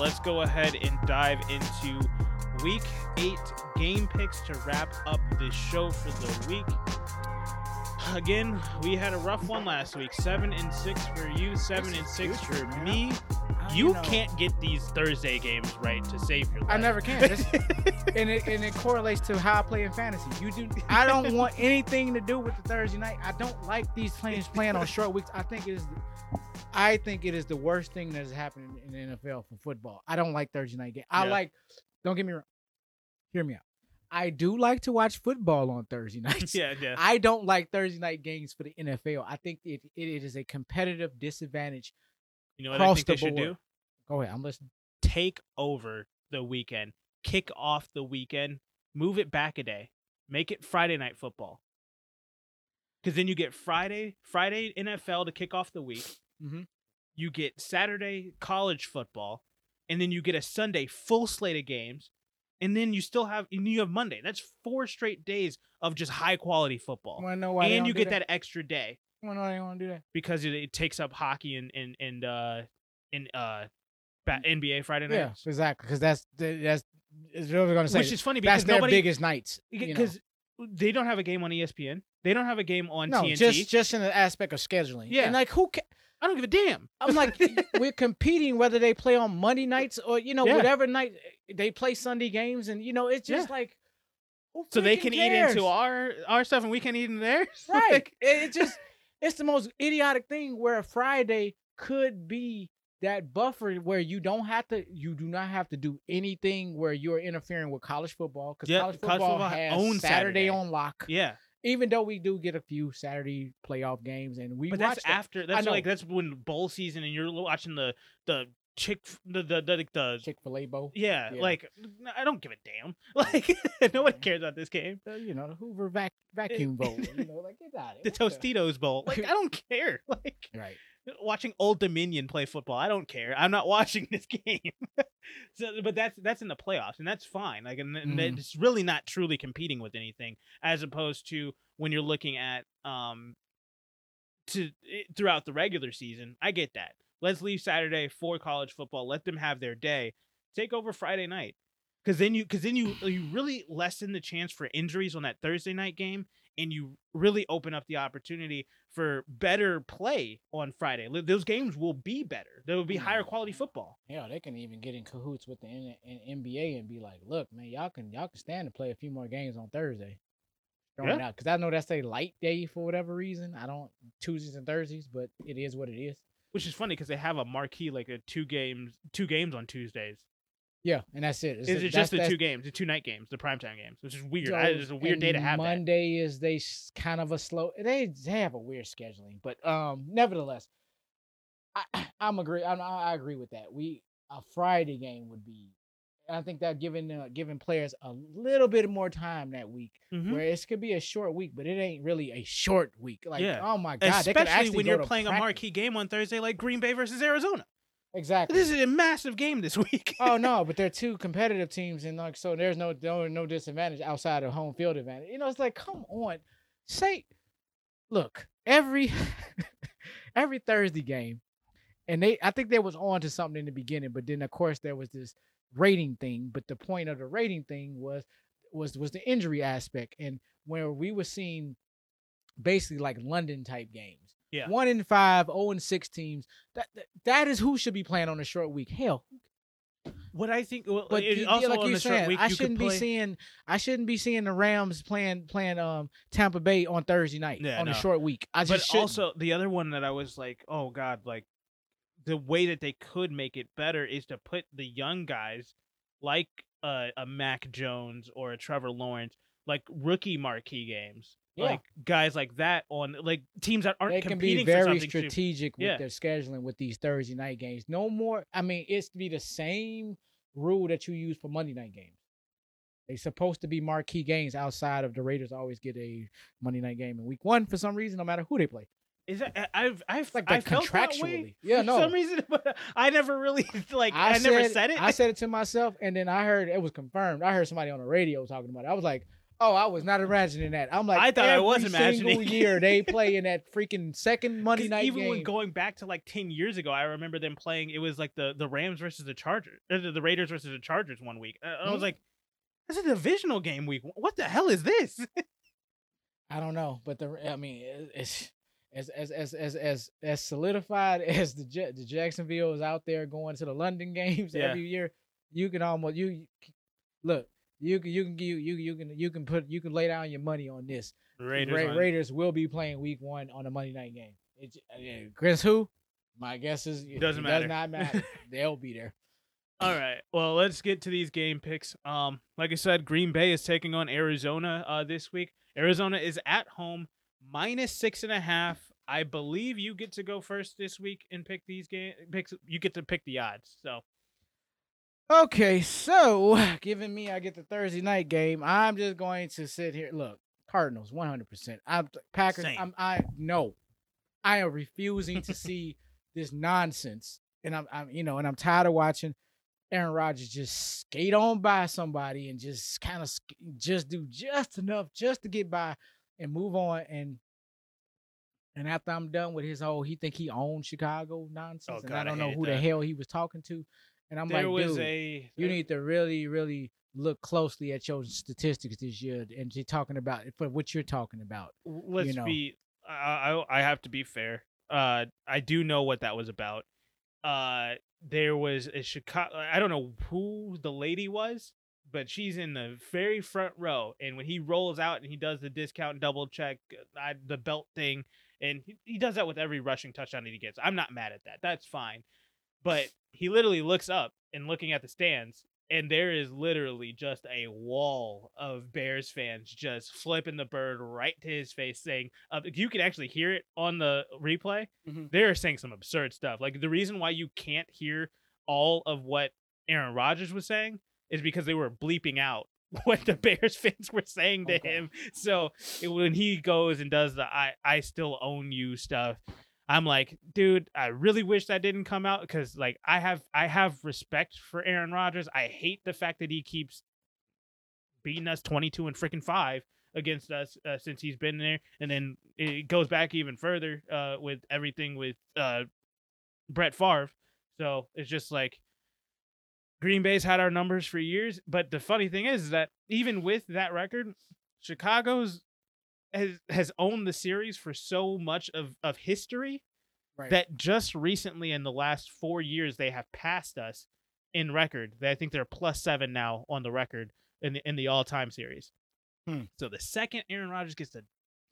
Let's go ahead and dive into week eight game picks to wrap up this show for the week. Again, we had a rough one last week. Seven and six for you, seven and six for me. You know. can't get these Thursday games right to save your life. I never can. And it and it correlates to how I play in fantasy. You do. I don't want anything to do with the Thursday night. I don't like these players playing on short weeks. I think it is. I think it is the worst thing that has happened in, the NFL for football. I don't like Thursday night game. I Yeah. like. Don't get me wrong. Hear me out. I do like to watch football on Thursday nights. yeah, yeah. I don't like Thursday night games for the NFL. I think it, it is a competitive disadvantage. You know what I think they the should do? Go ahead. I'm listening. Take over the weekend. Kick off the weekend. Move it back a day. Make it Friday night football. Because then you get Friday, Friday NFL to kick off the week. Mhm. You get Saturday college football, and then you get a Sunday full slate of games, and then you still have and you have Monday. That's four straight days of just high quality football, to know why? and you get that extra day to know why they want to do that? because it, it takes up hockey and and and uh in uh ba- NBA Friday night. Yeah, exactly. Because that's that's is what I was gonna say. Which is funny because that's their nobody biggest nights. you know. because they don't have a game on ESPN. They don't have a game on no, TNT. just just in the aspect of scheduling. Yeah. and like who? Ca- I don't give a damn. I'm like, we're competing whether they play on Monday nights or you know Yeah. whatever night eh, they play Sunday games, and you know it's just like. who so they can cares? eat into our our stuff and we can eat into theirs. right. Like, it it just it's the most idiotic thing where a Friday could be that buffer where you don't have to you do not have to do anything where you're interfering with college football because Yeah, college college football, has Saturday, Saturday. on lock. yeah, Even though we do get a few Saturday playoff games and we but that's that. after. That's like that's when bowl season and you're watching the the chick the the the, the Chick-fil-A bowl. yeah, Yeah. like I don't give a damn. Like nobody cares about this game. Uh, you know, the Hoover vac- vacuum bowl. You know, like get out of The Tostitos bowl. Like I don't care. Like Right. Watching Old Dominion play football. I don't care. I'm not watching this game. so, but that's that's in the playoffs, and that's fine. Like, and, and Mhm. it's really not truly competing with anything, as opposed to when you're looking at um to eh, throughout the regular season. I get that. Let's leave Saturday for college football. Let them have their day. Take over Friday night. Cause then you, cause then you, you really lessen the chance for injuries on that Thursday night game, and you really open up the opportunity for better play on Friday. Those games will be better. There will be higher mm. quality football. Yeah, they can even get in cahoots with the N- N- NBA and be like, "Look, man, y'all can y'all can stand to play a few more games on Thursday." Throwing Yeah. out because I know that's a light day for whatever reason. I don't Tuesdays and Thursdays, but it is what it is. Which is funny because they have a marquee like a two games, two games on Tuesdays. Yeah, and that's it. Is a- it that's- just the that's- two games, the two night games, the primetime games, which is weird. so- it's a weird day to have that. Monday is they kind of a slow. They they have a weird scheduling, but um, nevertheless, I I'm agree. I'm, I agree with that. We a Friday game would be. I think that giving uh, giving players a little bit more time that week, Mhm. where it could be a short week, but it ain't really a short week. Like, Yeah. oh my god, they could Especially actually when you're playing a marquee game on Thursday, like Green Bay versus Arizona. Exactly. This is a massive game this week. oh no, but they're two competitive teams, and like so, there's no no, no disadvantage outside of home field advantage. You know, it's like, come on, say, look, every every Thursday game, and they, I think they was on to something in the beginning, but then of course there was this rating thing. But the point of the rating thing was was was the injury aspect, and where we were seeing basically like London type games. Yeah. One in five, 0 and six teams. That, that that is who should be playing on a short week. Hell, What I think, well, but you- also like on the short week, I you shouldn't be play- seeing I shouldn't be seeing the Rams playing playing um Tampa Bay on Thursday night Yeah, on a short week. I but just shouldn't. also the other one that I was like, oh god, like the way that they could make it better is to put the young guys like uh, a Mac Jones or a Trevor Lawrence, like rookie marquee games, Yeah. like guys like that on like teams that aren't they can competing be very strategic with Yeah. their scheduling with these Thursday night games. No more. I mean, it's to be the same rule that you use for Monday night games. They're supposed to be marquee games outside of the Raiders always get a Monday night game in week one for some reason, no matter who they play. Is that I- I've I've like I felt that way contractually. Yeah, for some reason, but I never really like I, never said it. I said it to myself, and then I heard it was confirmed. I heard somebody on the radio talking about it. I was like, Oh, I was not imagining that. I'm like, I thought I every was imagining single year they play in that freaking second Monday night even game. when going back to like 10 years ago, I remember them playing. It was like the, the Rams versus the Chargers, or the, Raiders versus the Chargers one week. Uh, I was Mhm. like, this is a divisional game week. What the hell is this? I don't know, but the I mean, it's as as as as as as solidified as the the Jacksonville is out there going to the London games Yeah. every year. You can almost you- look. You can you can you you you can you can put you can lay down your money on this. Raiders. Ra- Raiders will be playing Week One on a Monday night game. It, uh, guess who? My guess is it Doesn't Does matter. not matter. They'll be there. All right. Well, let's get to these game picks. Um, like I said, Green Bay is taking on Arizona uh this week. Arizona is at home, minus six and a half. I believe you get to go first this week and pick these game picks. You get to pick the odds. So Okay, so giving me, I get the Thursday night game. I'm just going to sit here. Look, Cardinals, 100. percent I'm Packers. Same. I'm I no, I am refusing to see this nonsense, and I'm I'm you know, and I'm tired of watching Aaron Rodgers just skate on by somebody and just kind of just do just enough just to get by and move on and. And after I'm done with his whole, he think he owns Chicago nonsense, Oh, and God, I I don't know hated who the hell he was talking to. And I'm there like, was dude, a you need to really, really look closely at your statistics this year and you're talking about for what you're talking about. let's know. be I, I I have to be fair. Uh I do know what that was about. Uh there was a Chicago I don't know who the lady was, but she's in the very front row and when he rolls out and he does the discount double check I, the belt thing and he, he does that with every rushing touchdown that he gets. I'm not mad at that. That's fine. But he literally looks up and looking at the stands and there is literally just a wall of Bears fans just flipping the bird right to his face, saying, uh, "You can actually hear it on the replay. Mhm. They're saying some absurd stuff. Like the reason why you can't hear all of what Aaron Rodgers was saying is because they were bleeping out what the Bears fans were saying to Okay. him. So it, when he goes and does the "I I still own you" stuff, I'm like, dude, I really wish that didn't come out because like I have I have respect for Aaron Rodgers. I hate the fact that he keeps beating us 22 and freaking 5 against us uh, since he's been there and then it goes back even further uh with everything with uh Brett Favre. So it's just like Green Bay's had our numbers for years, but the funny thing is that even with that record, Chicago's has has owned the series for so much of of history Right. that just recently in the last 4 years they have passed us in record. I think they're plus 7 now on the record in the in the all-time series. Hmm. So the second Aaron Rodgers gets the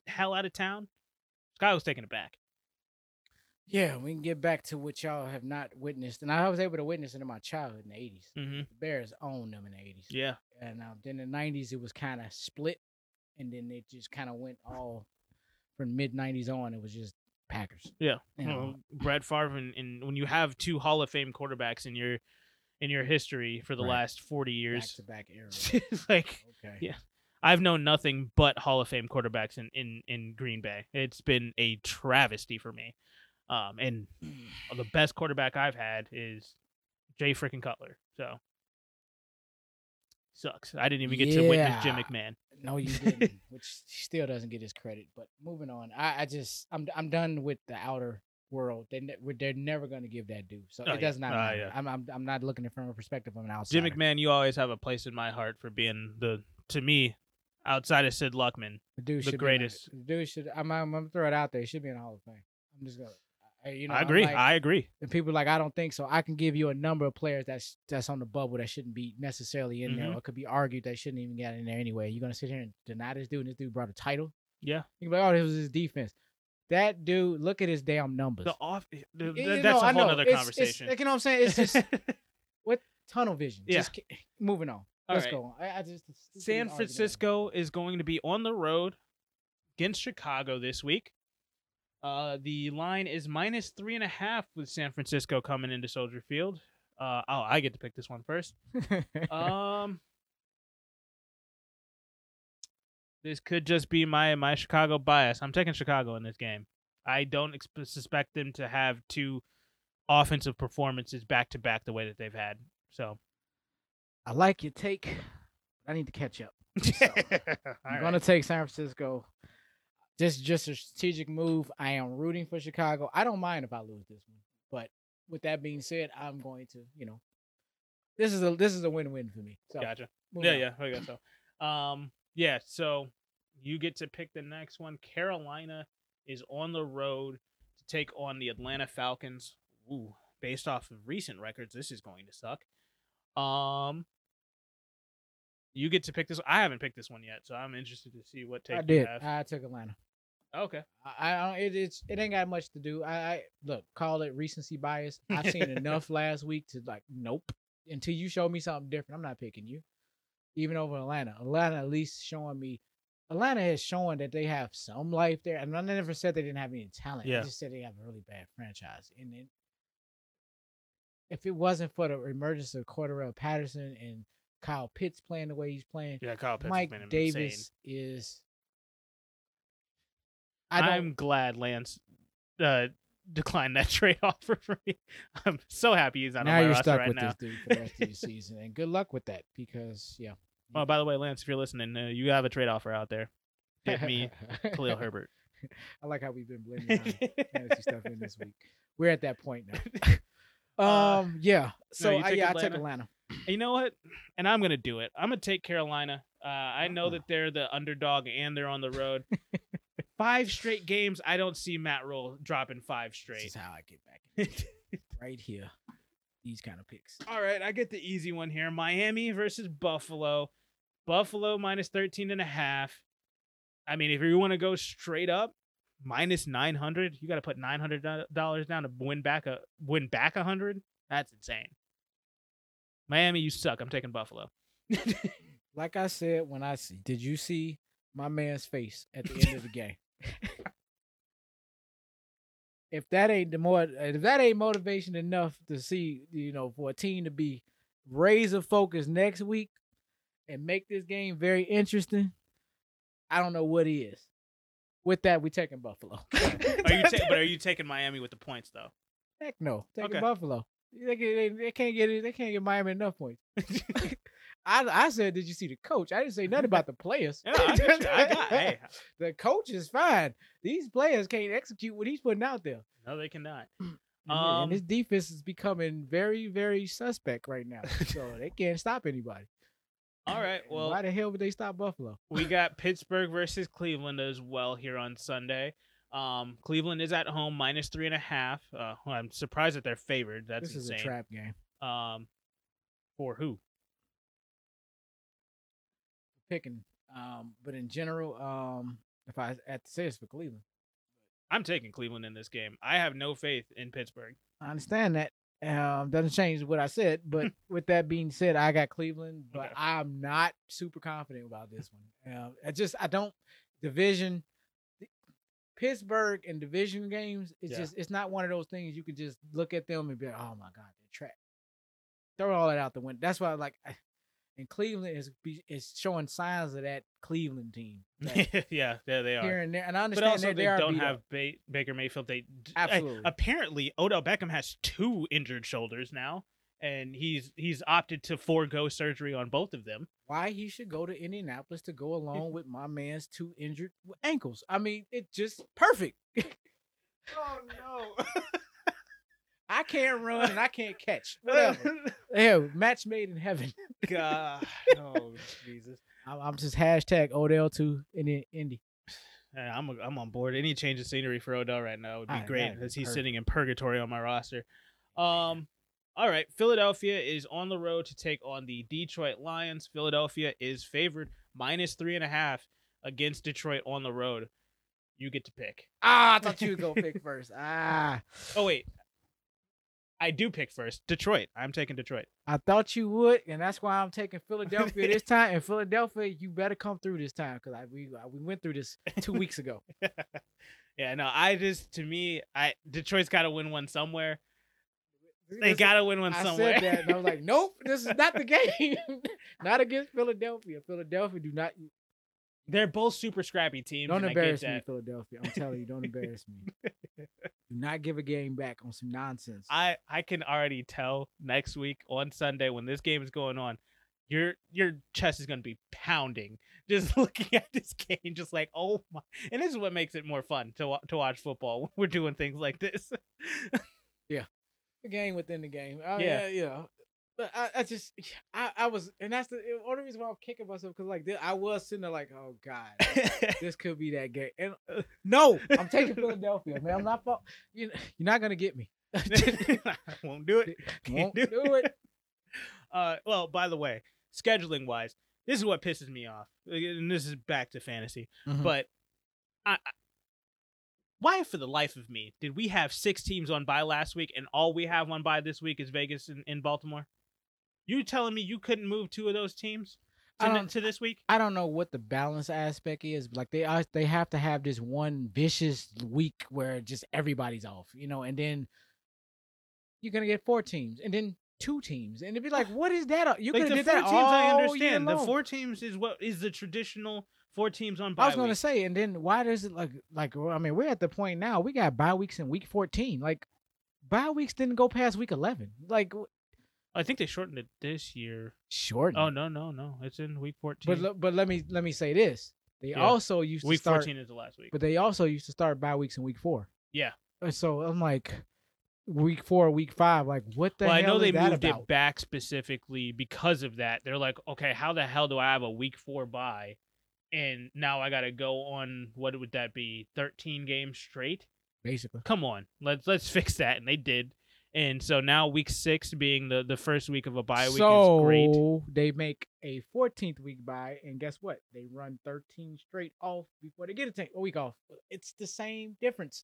hell out of town, Chicago's taking it back. yeah, we can get back to what y'all have not witnessed. And I was able to witness it in my childhood in the 80s. Mhm. The Bears owned them in the 80s. Yeah. And uh, then in the 90s, it was kind of split. And then it just kind of went all from mid 90s on. It was just Packers. Yeah. You know, Well, Brett Favre and, and when you have two Hall of Fame quarterbacks in your in your history for the Right. last 40 back years, to back era. like Okay. Yeah. I've known nothing but Hall of Fame quarterbacks in, in, in Green Bay. It's been a travesty for me. Um, and the best quarterback I've had is Jay freaking Cutler. So sucks. I didn't even get to witness Jim McMahon. No, you didn't, which still doesn't get his credit. But moving on, I, I just I'm I'm done with the outer world. They ne- they're never going to give that due, so Oh, it yeah. does not Ah, matter. yeah. I'm, I'm I'm not looking at it from a perspective of an outside. Jim. McMahon, you always have a place in my heart for being the to me outside of Sid Luckman. the dude the greatest. Be the dude should. I'm, I'm I'm gonna throw it out there. He should be in the Hall of Fame. I'm just gonna. I, you know, I agree. like- I agree. and people are like I don't think so. I can give you a number of players that's that's on the bubble that shouldn't be necessarily in there, Mhm. or could be argued that shouldn't even get in there anyway. You're gonna sit here and deny this dude, and this dude brought a title. Yeah. You can be like, oh, this was his defense. That dude, look at his damn numbers. The off the, You th- know, that's a whole other It's- it's- conversation. like, you know what I'm saying? It's just what tunnel vision. Yeah. Just moving on. All Let's right. go on. I, I just the San argument. Francisco is going to be on the road against Chicago this week. Uh, the line is minus three and a half with San Francisco coming into Soldier Field. Uh, oh, I get to pick this one first. Um, this could just be my my Chicago bias. I'm taking Chicago in this game. I don't exp- suspect them to have two offensive performances back to back the way that they've had. So I like your take. I need to catch up. So, I'm right. gonna take San Francisco. This is just a strategic move. I am rooting for Chicago. I don't mind if I lose this one, but with that being said, I'm going to, you know, this is a this is a win-win for me. So Gotcha. Yeah, on. yeah, I guess so. Um, yeah. So you get to pick the next one. Carolina is on the road to take on the Atlanta Falcons. Ooh, based off of recent records, this is going to suck. Um, you get to pick this. I haven't picked this one yet, so I'm interested to see what take I did. I took Atlanta. Okay. I, I don't. It, it's it ain't got much to do. I, I look call it recency bias. I've seen enough last week to like, nope. Until you show me something different, I'm not picking you. Even over Atlanta, Atlanta at least showing me. Atlanta has shown that they have some life there, and I never said they didn't have any talent. Yeah. I just said they have a really bad franchise. And then, if it wasn't for the emergence of Cordarrelle Patterson and Kyle Pitts playing the way he's playing, Yeah, Kyle Pitts Mike Davis insane. is. I. I'm glad Lance uh, declined that trade offer for me. I'm so happy he's not now on my you're roster stuck right with now. this dude for the rest of the season, and good luck with that because yeah. Oh, by the way, Lance, if you're listening, uh, you have a trade offer out there. Hit me, Khalil Herbert. I like how we've been blending fantasy stuff in this week. We're at that point now. Uh, Um, yeah. So you I, yeah, I took Atlanta? Atlanta. you know what? And I'm gonna do it. I'm gonna take Carolina. Uh, I know Uh-uh. that they're the underdog and they're on the road. Five straight games. I don't see Matt Rhule dropping five straight. This is how I get back in right here. These kind of picks. All right, I get the easy one here. Miami versus Buffalo. Buffalo minus 13 and a half. I mean, if you want to go straight up, minus 900, you got to put $900 down to win back a win back a 100. That's insane. Miami, you suck. I'm taking Buffalo. Like I said when I see, did you see my man's face at the end of the game? If that ain't the more, if that ain't motivation enough to see, you know, for a team to be razor focused next week and make this game very interesting, I don't know what is. With that, we taking Buffalo. Are you ta- but are you taking Miami with the points though? Heck no, taking Okay. Buffalo. They, they, they can't get it. They can't get Miami enough points. I, I said, did you see the coach? I didn't say nothing about the players. I, you. I got. Hey, the coach is fine. These players can't execute what he's putting out there. no, they cannot. And, Um, and his defense is becoming very, very suspect right now. So they can't stop anybody. All right. Well, why the hell would they stop Buffalo? we got Pittsburgh versus Cleveland as well here on Sunday. Um, Cleveland is at home minus three and a half. Uh, well, I'm surprised that they're favored. That's this is insane. a trap game. Um, for who? Picking. Um, but in general, um, if I had to say it's for Cleveland. I'm taking Cleveland in this game. I have no faith in Pittsburgh. I understand that. Um, doesn't change what I said, but with that being said, I got Cleveland, but Okay. I'm not super confident about this one. Um, I just I don't division Pittsburgh and division games. It's Yeah. just it's not one of those things you can just look at them and be like, oh my god, they're trash. Throw all that out the window. That's why I like, I- and Cleveland is is showing signs of that Cleveland team that yeah, there they are. here and there, and I but understand also, that they, they, don't have ba- Baker Mayfield. They d- I- Absolutely. apparently, Odell Beckham has two injured shoulders now, and he's he's opted to forego surgery on both of them. why he should go to Indianapolis to go along with my man's two injured ankles. I mean, it's just perfect. Oh no! I can't run and I can't catch. Whatever. yeah, match made in heaven. God, oh Jesus! I'm, I'm just hashtag Odell to Indy. Indy. I'm I'm on board. Any change of scenery for Odell right now would be Ah, great because he's perfect. sitting in purgatory on my roster. Um, all right, Philadelphia is on the road to take on the Detroit Lions. Philadelphia is favored minus three and a half against Detroit on the road. You get to pick. Ah, I thought you would go pick first. Ah, Oh wait, I do pick first. Detroit. I'm taking Detroit. I thought you would, and that's why I'm taking Philadelphia this time. And Philadelphia, you better come through this time because I we uh, we went through this two weeks ago. yeah, no, I just to me, I Detroit's got to win one somewhere. They got to win one I somewhere. said that, and I was like, nope, this is not the game. not against Philadelphia. Philadelphia do not They're both super scrappy teams. don't I embarrass me. Philadelphia. I'm telling you, don't embarrass me. Do not give a game back on some nonsense. I I can already tell next week on Sunday when this game is going on, your your chest is gonna be pounding just looking at this game, just like oh my. And this is what makes it more fun to to watch football. We're doing things like this. Yeah, the game within the game. Oh, Yeah. yeah, yeah. But I, I just, I, I was, and that's the only reason why I'm kicking myself because like I was sitting there like, oh god, this could be that game. And uh, no, I'm taking Philadelphia, man. I'm not, you, you're not gonna get me. Won't do it. Won't do do it. Uh, well, by the way, scheduling wise, this is what pisses me off, and this is back to fantasy. Mhm. But I, I, why, for the life of me, did we have six teams on by last week, and all we have on by this week is Vegas and, and Baltimore? You telling me you couldn't move two of those teams I to, to this week? I don't know what the balance aspect is. Like they are, they have to have this one vicious week where just everybody's off, you know, and then you're gonna get four teams, and then two teams, and it'd be like, what is that? You like could the have four did that teams, I all year understand. The four teams is what is the traditional four teams on bye I was gonna week. say, and then why does it like like well, I mean, we're at the point now we got bye weeks in week fourteen. Like bye weeks didn't go past week eleven. Like I think they shortened it this year. short. Oh no, no, no! It's in week fourteen. but but let me let me say this: they Yeah. also used week to start, fourteen is the last week. but they also used to start bye weeks in week four. Yeah. And So I'm like, week four, week five, like what the well, I know they moved about? it back specifically because of that. They're like, okay, how the hell do I have a week four bye, and now I got to go on what would that be, thirteen games straight? Basically, Come on, let's let's fix that, and they did. And so now week six being the the first week of a bye week so is great. they make a 14th week bye, and guess what? They run 13 straight off before they get a, week off. It's the same difference.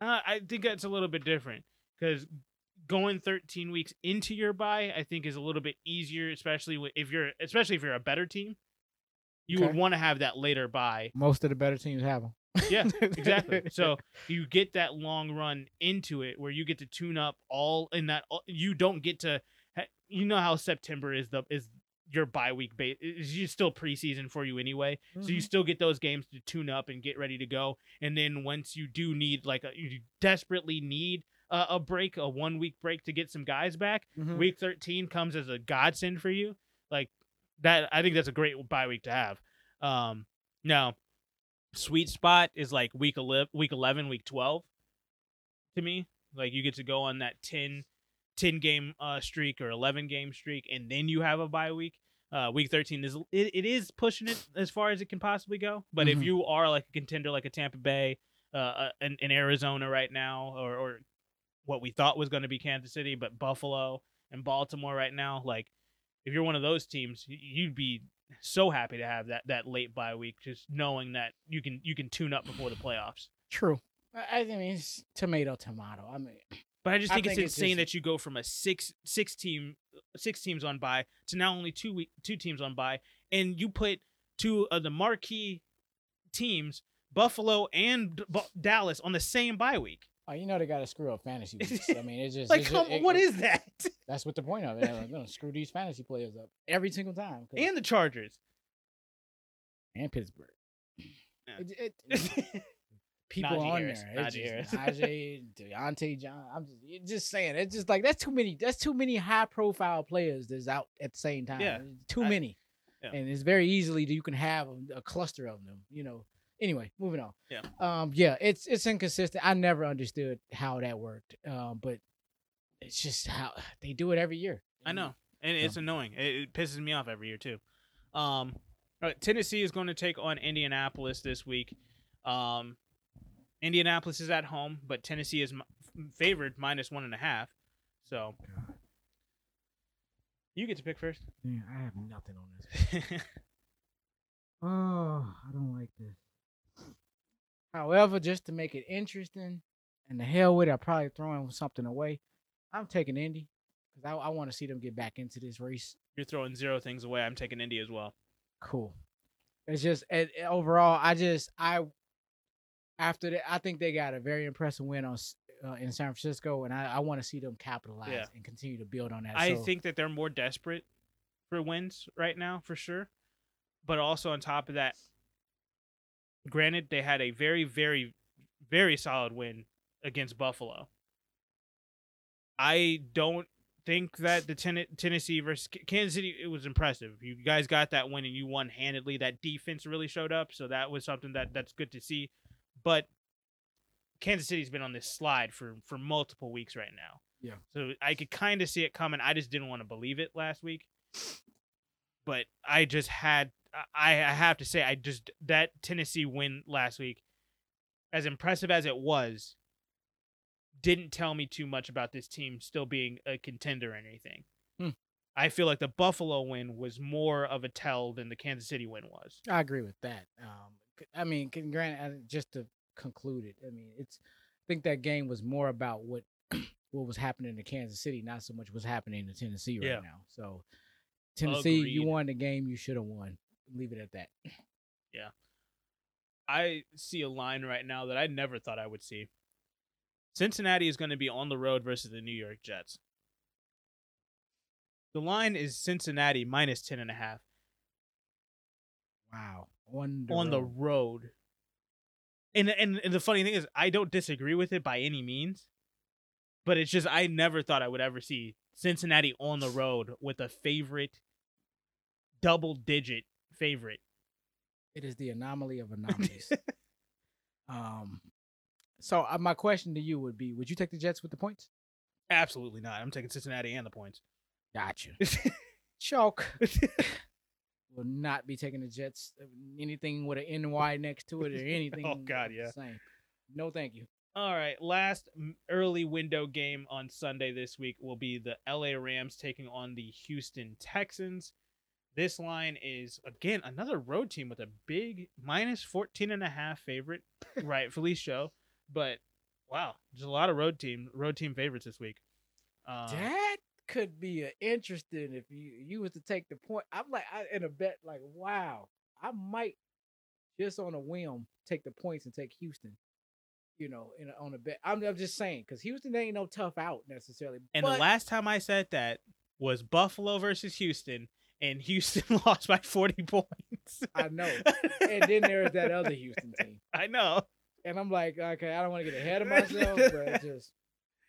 Uh, I think that's a little bit different because going 13 weeks into your bye, I think, is a little bit easier, especially if you're especially if you're a better team. You would want to have that later bye. Most of the better teams have them. Yeah, exactly. So you get that long run into it where you get to tune up all in that. You don't get to. You know how September is the is your bye week base. Is you still preseason for you anyway. So you Mhm. still get those games to tune up and get ready to go. And then once you do need like a, you desperately need a, a break, a one week break to get some guys back, Mhm. week 13 comes as a godsend for you. Like that I think that's a great bye week to have. Um now sweet spot is like week 11 week 11 week 12 to me. Like you get to go on that 10 10 game uh streak or 11 game streak and then you have a bye week. Uh, week 13 is it, it is pushing it as far as it can possibly go. But if Mhm. you are like a contender like a Tampa Bay, uh, uh in, in Arizona right now or or what we thought was going to be Kansas City, but Buffalo and Baltimore right now. Like, if you're one of those teams, you'd be so happy to have that that late bye week, just knowing that you can you can tune up before the playoffs. True. I I mean, it's tomato, tomato. I mean, But I just I think, think it's it's insane just- that you go from a six six team six teams on bye to now only two week, two teams on bye, and you put two of the marquee teams, Buffalo and D- Dallas, on the same bye week. Oh, you know they got to screw up fantasy weeks. I mean, it's just Like, it's come, it- what it- is that? That's what the point of it. Gonna screw these fantasy players up every single time. and the Chargers. and Pittsburgh. Yeah. It- people Najee on Harris, there. Najee It's just Najee, Diontae John. I'm just just saying. It's just like that's too many. That's too many high profile players that's out at the same time. Yeah, too I- many. yeah. And it's very easily that you can have a, a cluster of them. You know. Anyway, moving on. Yeah. Um. Yeah. It's it's inconsistent. I never understood how that worked. Um. But it's just how they do it every year. I know, and Yeah. it's annoying. It, it pisses me off every year too. Um, all right, Tennessee is going to take on Indianapolis this week. Um, Indianapolis is at home, but Tennessee is m- favored minus one and a half. So you get to pick first. Yeah, I have nothing on this. Oh, I don't like this. However, just to make it interesting, and the hell with it, I'll probably throwing something away. I'm taking Indy because I, I want to see them get back into this race. You're throwing zero things away. I'm taking Indy as well. Cool. It's just it, it- overall, I just I after that, I think they got a very impressive win on uh, in San Francisco, and I, I want to see them capitalize Yeah. and continue to build on that. I So, think that they're more desperate for wins right now, for sure. But also on top of that, granted, they had a very, very, very solid win against Buffalo. I don't think that the ten- Tennessee versus Kansas City it was impressive. You guys got that win and you won handedly. That defense really showed up, so that was something that that's good to see. But Kansas City's been on this slide for for multiple weeks right now. Yeah. So I could kind of see it coming. I just didn't want to believe it last week. But I just had I I have to say I just that Tennessee win last week as impressive as it was didn't tell me too much about this team still being a contender or anything. Hmm. I feel like the Buffalo win was more of a tell than the Kansas City win was. I agree with that. Um, I mean, granted, just to conclude it, I mean, it's. I think that game was more about what what was happening in Kansas City, not so much what's happening in Tennessee right Yeah. now. So, Tennessee, you won the game you should have won. Leave it at that. Yeah. I see a line right now that I never thought I would see. Cincinnati is going to be on the road versus the New York Jets. The line is Cincinnati minus 10 and a half Wow, on the on the road. road. And, and and the funny thing is I don't disagree with it by any means. But it's just I never thought I would ever see Cincinnati on the road with a favorite double digit favorite. It is the anomaly of anomalies. um, so uh, my question to you would be: Would you take the Jets with the points? Absolutely not. I'm taking Cincinnati and the points. Gotcha. Chalk. will not be taking the Jets. uh, Anything with an NY next to it or anything. Oh, God, yeah. Same. No, thank you. All right, last early window game on Sunday this week will be the LA Rams taking on the Houston Texans. This line is again another road team with a big minus 14 and a half favorite, rightfully so, but wow, there's a lot of road team road team favorites this week. Um, that could be interesting if you you was to take the point. I'm like I, in a bet, like wow, I might just on a whim take the points and take Houston. You know, in a, on a bet. I'm, I'm just saying because Houston ain't no tough out necessarily. and but the last time I said that was Buffalo versus Houston, and Houston lost by 40 points. I know. and then there's that other Houston team. I know. And I'm like, okay, I don't want to get ahead of myself, but just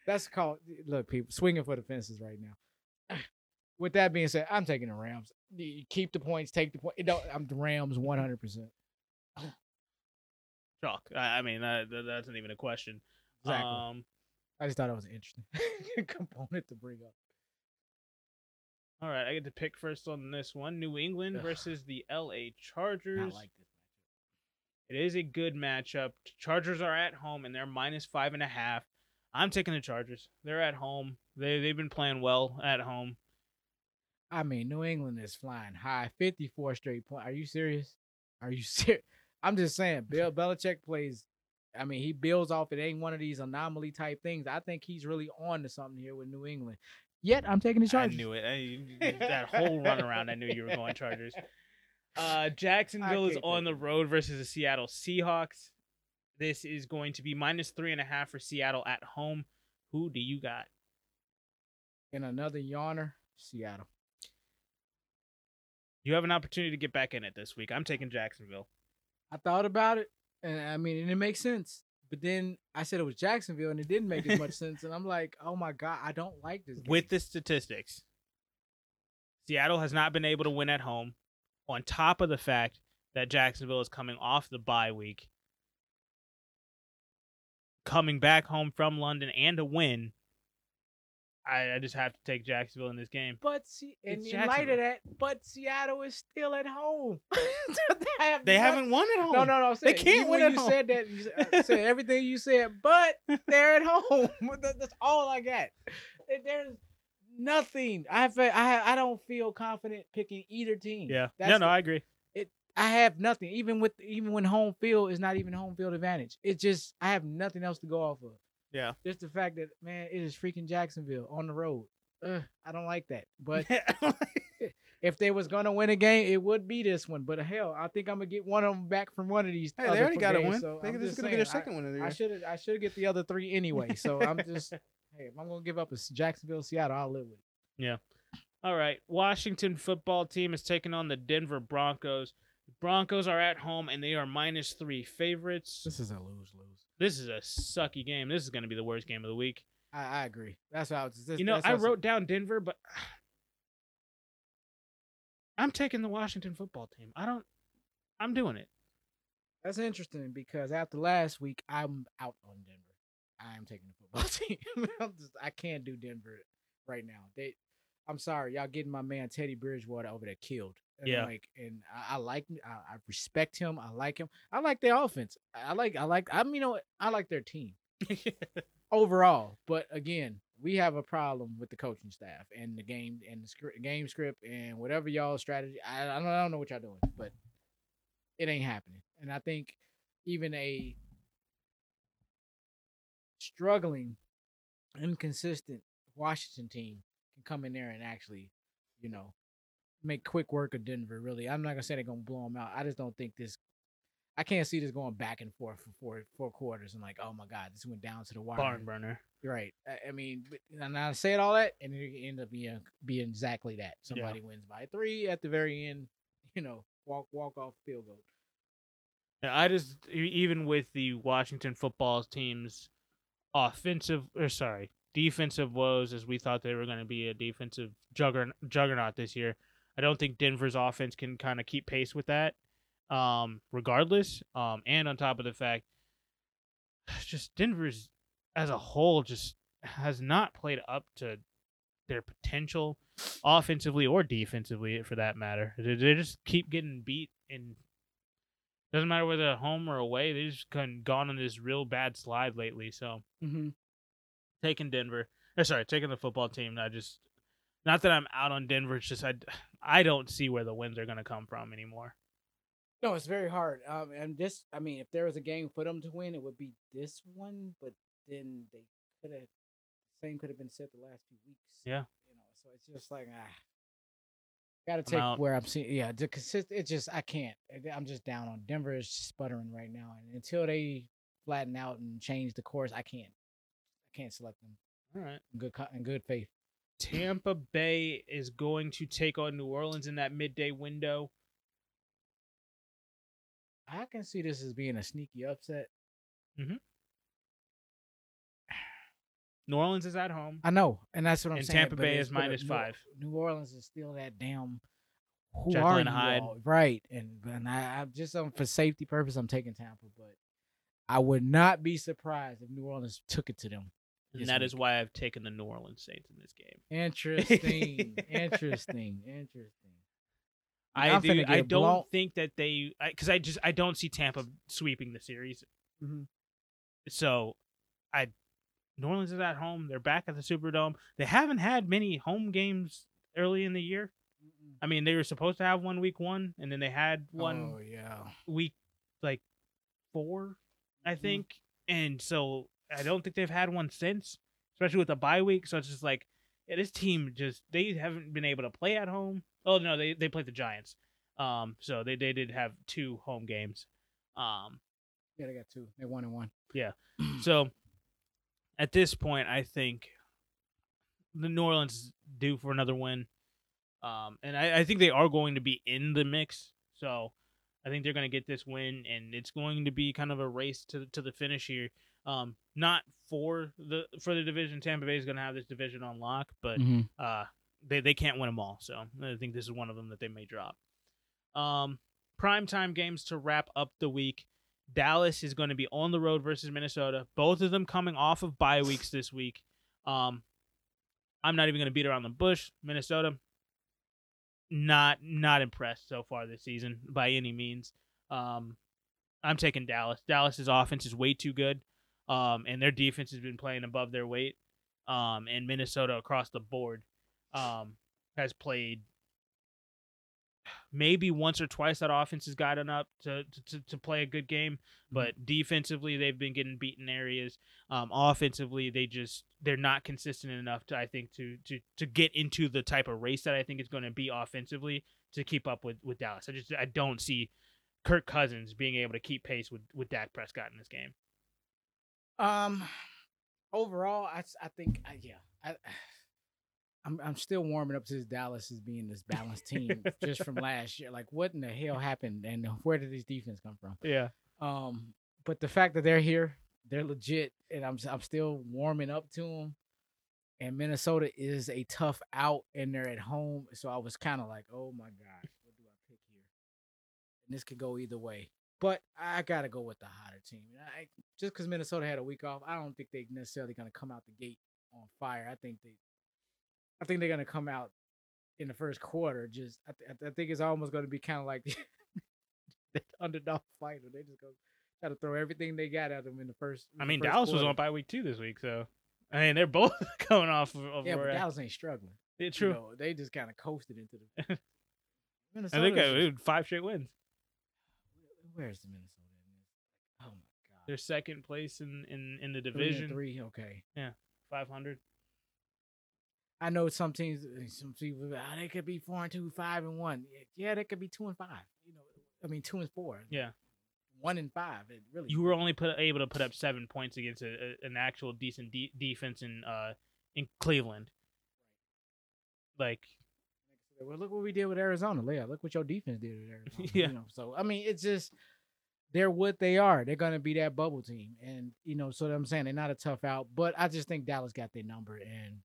that's called look, people swinging for the fences right now. With that being said, I'm taking the Rams. You Keep the points, take the point. It don't, I'm the Rams 100. percent Chalk. I, I mean, that, that's not even a question. Exactly. Um, I just thought it was an interesting component to bring up. All right, I get to pick first on this one. New England Ugh. versus the LA Chargers. Like this. it is a good matchup. Chargers are at home and they're minus five and a half. I'm taking the Chargers. They're at home. They they've been playing well at home. I mean, New England is flying high, 54 straight points. Are you serious? Are you serious? I'm just saying, Bill Belichick plays. I mean, he builds off. It ain't one of these anomaly type things. I think he's really on to something here with New England. Yet I'm taking the Chargers. I knew it. I, that whole run around, I knew you were going Chargers. Uh, Jacksonville is on take the road versus the Seattle Seahawks. This is going to be minus three and a half for Seattle at home. Who do you got? In another yawner, Seattle. You have an opportunity to get back in it this week. I'm taking Jacksonville. I thought about it, and I mean, and it makes sense. But then I said it was Jacksonville, and it didn't make as much sense. And I'm like, oh my god, I don't like this. Game. With the statistics, Seattle has not been able to win at home, on top of the fact that Jacksonville is coming off the bye week, coming back home from London and a win. I, I just have to take Jacksonville in this game. But see, and in light of that, but Seattle is still at home. they have they haven't won at home. No, no, no. I'm They can't you, win at you home. said that. You said, everything you said, but they're at home. That's all I got. There's nothing. I have, I I don't feel confident picking either team. Yeah. That's no, no, the- I agree. It. I have nothing. Even with even when home field is not even home field advantage. It's just I have nothing else to go off of. Yeah. Just the fact that man, it is freaking Jacksonville on the road. Ugh, I don't like that. But if they was gonna win a game, it would be this one. But hell, I think I'm gonna get one of them back from one of these. Hey, they already got a win. So they this is gonna be their second one of the I, year. I should I should get the other three anyway. So I'm just hey, if I'm gonna give up a Jacksonville, Seattle, I'll live with it. Yeah. All right. Washington football team is taking on the Denver Broncos. Broncos are at home and they are minus three favorites. This is a lose lose. This is a sucky game. This is going to be the worst game of the week. I, I agree. That's what I was. That's, You know, I wrote down Denver, but I'm taking the Washington football team. I don't. I'm doing it. That's interesting because after last week, I'm out on Denver. I am taking the football team. I'm just, I can't do Denver right now. They, I'm sorry, y'all getting my man Teddy Bridgewater over there killed. And, Yeah. like, and I, I like, I, I respect him. I like him. I like their offense. I like, I like. I mean, you know. I like their team overall. But again, we have a problem with the coaching staff and the game and the script, game script and whatever y'all strategy. I, I don't, I don't know what y'all doing, but it ain't happening. And I think even a struggling, inconsistent Washington team come in there and actually, you know, make quick work of Denver. Really, I'm not gonna say they're gonna blow them out. I just don't think this. I can't see this going back and forth for four four quarters and like, oh my god, this went down to the wire. Barn burner. Right. I, I mean, but- and I said all that, and it ended up being being exactly that. Somebody wins by three at the very end. You know, walk walk off field goal. Yeah, I just even with the Washington football team's offensive or sorry defensive woes, as we thought they were going to be a defensive juggernaut, this year. I don't think Denver's offense can kind of keep pace with that. Um, regardless, um, and on top of the fact, just Denver's as a whole just has not played up to their potential offensively or defensively for that matter. They, they just keep getting beat and doesn't matter whether at home or away. They just gone on this real bad slide lately. So Mm-hmm. Taking Denver, or sorry, taking the football team. I just not that I'm out on Denver. It's just I I don't see where the wins are going to come from anymore. No, it's very hard. Um, and this, I mean, if there was a game for them to win, it would be this one. But then they could have, same could have been said the last few weeks. Yeah. You know, so it's just like ah, got to I'm take where I'm seeing. Yeah, the consist. It just I can't. I'm just down on Denver is sputtering right now, and until they flatten out and change the course, I can't. Can't select them All right. in good in good faith. Tampa Bay is going to take on New Orleans in that midday window. I can see this as being a sneaky upset. New Orleans is at home. I know, and that's what I'm And saying. Tampa Bay is minus New- five. New Orleans is still that damn. Who Jekyll are and you Hyde. all? Right, and and I, I'm just um, for safety purpose, I'm taking Tampa, but I would not be surprised if New Orleans took it to them. And that is week. why I've taken the New Orleans Saints in this game. Interesting, interesting, interesting. I do, I don't blown- think that they because I, just I don't see Tampa sweeping the series. Mhm. So, I New Orleans is at home. They're back at the Superdome. They haven't had many home games early in the year. I mean, they were supposed to have one week one, and then they had one Oh yeah. week like four, I Mhm. think. And so I don't think they've had one since, especially with the bye week. So it's just like yeah, this team just they haven't been able to play at home. Oh no, they they played the Giants. Um, so they they did have two home games. Um, Yeah, they got two. They won and one. Yeah. so at this point, I think the New Orleans is due for another win. Um, and I, I think they are going to be in the mix. So I think they're going to get this win, and it's going to be kind of a race to to the finish here. Um, not for the for the division. Tampa Bay is going to have this division on lock, but Mm-hmm. uh, they they can't win them all. So I think this is one of them that they may drop. Um, primetime games to wrap up the week. Dallas is going to be on the road versus Minnesota. Both of them coming off of bye weeks this week. Um, I'm not even going to beat around the bush. Minnesota, not not impressed so far this season by any means. Um, I'm taking Dallas. Dallas's offense is way too good, um, and their defense has been playing above their weight. Um, and Minnesota across the board um, has played maybe once or twice that offense has gotten up to, to, to play a good game but defensively they've been getting beaten areas. Um, offensively they just they're not consistent enough to i think to to to get into the type of race that i think it's going to be offensively to keep up with with dallas. I just i don't see kirk cousins being able to keep pace with with dak prescott in this game Um, overall, I I think uh, yeah, I, I'm I'm still warming up to this Dallas as being this balanced team just from last year. Like, what in the hell happened, and where did this defense come from? yeah Um, but the fact that they're here, they're legit, and I'm I'm still warming up to them. and Minnesota is a tough out, and they're at home. So I was kind of like, oh my god, what do I pick here? And this could go either way. But I gotta go with the hotter team. I, just because Minnesota had a week off, I don't think they're necessarily gonna come out the gate on fire. I think they, I think they're gonna come out in the first quarter. Just I, th- I think it's almost gonna be kind of like the underdog fighter. They just go try to throw everything they got at them in the first. I in the mean, first Dallas was on bye week two this week, so I mean they're both coming off of. Yeah, but Dallas ain't struggling. Yeah, You true. know, they just kind of coasted into the. I Minnesota. think uh, I, five straight wins. Where's the Minnesota in this? Oh my god. They're second place in in in the division, Three. Okay. yeah, five hundred. I know some teams, some people, oh, they could be four and two, five and one. Yeah, they could be two and five. You know, I mean, two and four. Yeah. One and five. It really. You were only put able to put up seven points against a, a, an actual decent de- defense in uh in Cleveland. Like Well, look what we did with Arizona. Leah, look what your defense did with Arizona. Yeah. You know, so I mean, it's just they're what they are. They're gonna be that bubble team, and you know, so I'm saying they're not a tough out. But I just think Dallas got their number, and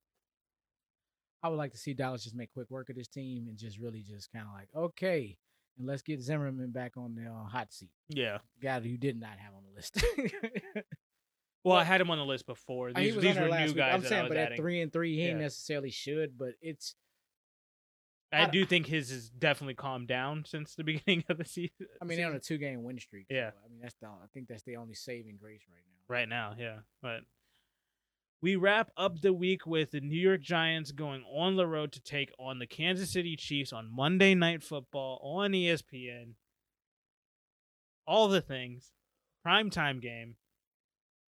I would like to see Dallas just make quick work of this team and just really just kind of like, okay, and let's get Zimmerman back on the uh, hot seat. yeah. Guy who did not have on the list. Well, I had him on the list before. He These, these were new week. guys I'm saying, but at adding. three and three, he Yeah. necessarily should, but it's I I- do think his has definitely calmed down since the beginning of the season. I mean, they're on a two game win streak. Yeah. so, I mean, that's the I think that's the only saving grace right now. right now, yeah. But we wrap up the week with the New York Giants going on the road to take on the Kansas City Chiefs on Monday Night Football on ESPN. All the things, prime time game.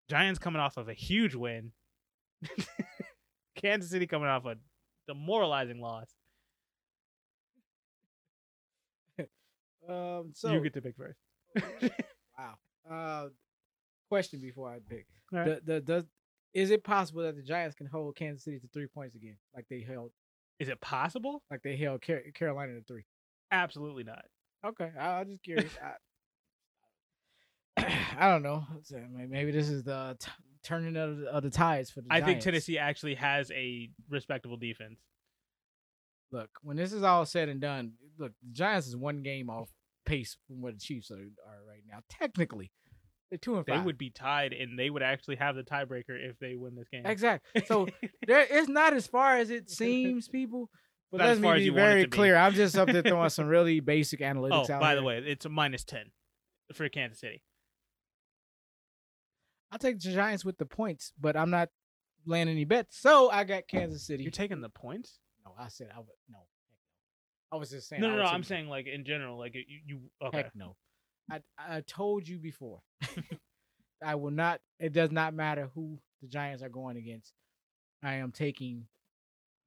Giants coming off of a huge win. Kansas City coming off a demoralizing loss. Um, so you get to pick first. wow. Uh, question before I pick: right. the, the does is it possible that the Giants can hold Kansas City to three points again, like they held Is it possible? like they held Car- Carolina to three? Absolutely not. Okay, I, I'm just curious. I, I don't know. Maybe this is the t- turning of the, of the tides for the. I think Tennessee actually has a respectable defense. Look, when this is all said and done, look, the Giants is one game off pace from where the Chiefs are, are right now. Technically, they're two and They five. would be tied, and they would actually have the tiebreaker if they win this game. exactly. So there, it's not as far as it seems, people. But Not let me be you want it very to be. clear. I'm just up there throwing some really basic oh, analytics out by the way, it's a minus ten for Kansas City. I'll take the Giants with the points, but I'm not laying any bets. So I got Kansas City. You're taking the points? no, I said I would no. I was just saying. No, no, no. I'm saying like in general, like you. you okay. Heck no. I I told you before. I will not. It does not matter who the Giants are going against. I am taking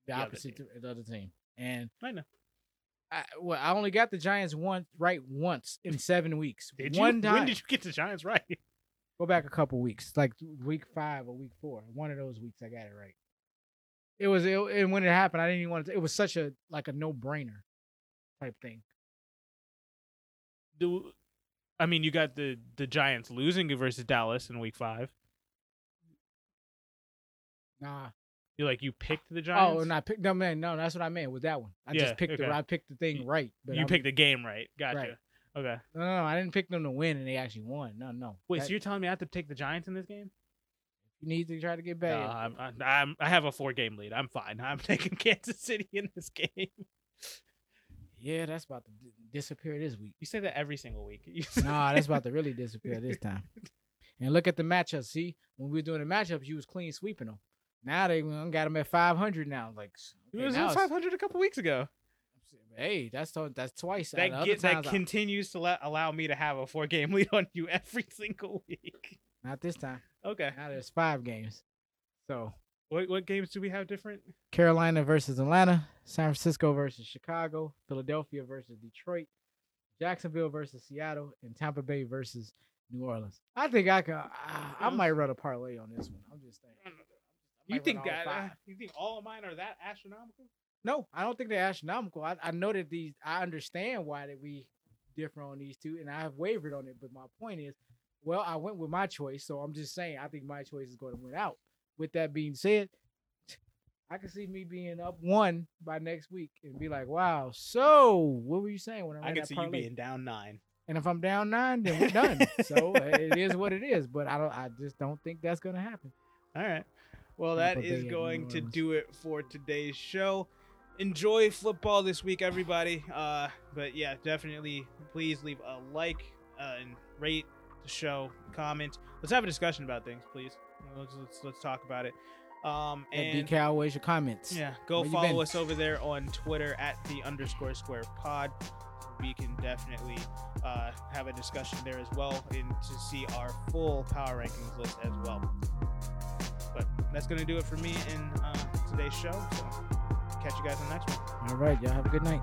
the, The opposite team. the other team, and I know. I well, I only got the Giants one right once in seven weeks. Did one you? time. When did you get the Giants right? Go back a couple weeks, like week five or week four. One of those weeks, I got it right. It was, it, and when it happened, I didn't even want to. It was such a like a no brainer type thing. Do I mean you got the the Giants losing versus Dallas in Week Five? Nah. You like you picked the oh, Giants? Oh, and I picked no man. No, that's what I meant with that one. I Yeah, just picked okay. the I picked the thing right. You I'm- picked the game right. Gotcha. Right. Okay. No, no, no, I didn't pick them to win, and they actually won. No, no. Wait, That- so you're telling me I have to take the Giants in this game? you need to try to get No, back. I'm, I'm, I'm, I have a four game lead. I'm fine. I'm taking Kansas City in this game. Yeah, that's about to d- disappear this week. You say that every single week. Nah, that's about to really disappear this time. And look at the matchups. See, when we were doing the matchups, you was clean sweeping them. Now they got them at 500 now. Like, It okay, was at 500 a couple weeks ago. hey, that's that's twice. That get, that I- continues to let, allow me to have a four game lead on you every single week. not this time. Okay. Now there's five games. So What what games do we have different? Carolina versus Atlanta, San Francisco versus Chicago, Philadelphia versus Detroit, Jacksonville versus Seattle, and Tampa Bay versus New Orleans. I think I can. I, I might run a parlay on this one. I'm just saying. You think that? Uh, you think all of mine are that astronomical? No, I don't think they're astronomical. I, I know that these. I understand why that we differ on these two, and I have wavered on it. But my point is, well, I went with my choice, so I'm just saying I think my choice is going to win out. With that being said, I can see me being up one by next week and be like, "Wow, so what were you saying when I I can see you being down nine. And if I'm down nine, then we're done. so uh, it is what it is. But I don't. I just don't think that's gonna happen. All right. Well, that is going to do it for today's show. Enjoy football this week, everybody. Uh, but yeah, definitely, please leave a like uh, and rate the show, comment. Let's have a discussion about things, please. Let's let's, let's talk about it. Um, And decal, where's your comments? yeah, go Where follow us over there on Twitter at the underscore square pod. We can definitely uh, have a discussion there as well and to see our full power rankings list as well. But that's going to do it for me in uh, today's show. So catch you guys on the next one. All right, y'all have a good night.